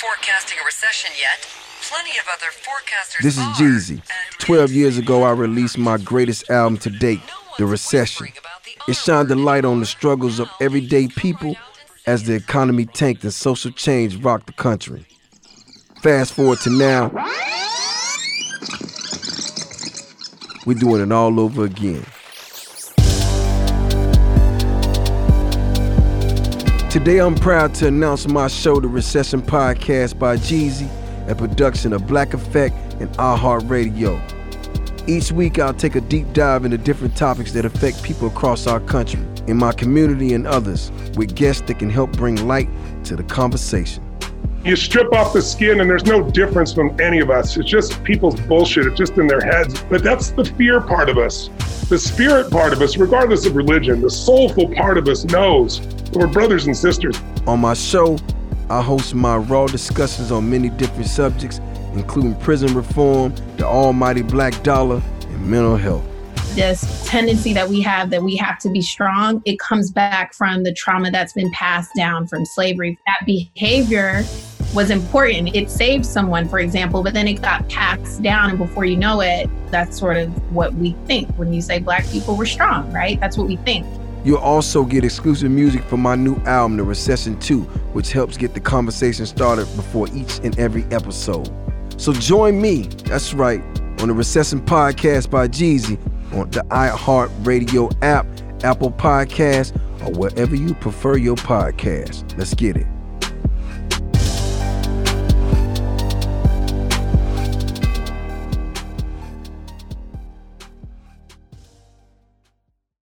forecasting a recession yet. Plenty of other forecasters This is Jeezy. 12 years ago, I released my greatest album to date, The Recession. It shined a light on the struggles of everyday people as the economy tanked and social change rocked the country. Fast forward to now, we're doing it all over again. Today, I'm proud to announce my show, The Recession Podcast by Jeezy, a production of Black Effect and iHeartRadio. Each week, I'll take a deep dive into different topics that affect people across our country, in my community, and others, with guests that can help bring light to the conversation. You strip off the skin and there's no difference from any of us. It's just people's bullshit. It's just in their heads. But that's the fear part of us. The spirit part of us, regardless of religion, the soulful part of us knows we're brothers and sisters. On my show, I host my raw discussions on many different subjects, including prison reform, the almighty black dollar, and mental health. this tendency that we have that we have to be strong, it comes back from the trauma that's been passed down from slavery. That behavior was important. It saved someone, for example, but then it got passed down. And before you know it, that's sort of what we think when you say Black people were strong, right? That's what we think. You'll also get exclusive music from my new album, The Recession 2, which helps get the conversation started before each and every episode. So join me, that's right, on the Recession Podcast by Jeezy on the iHeartRadio app, Apple Podcast, or wherever you prefer your podcast. Let's get it.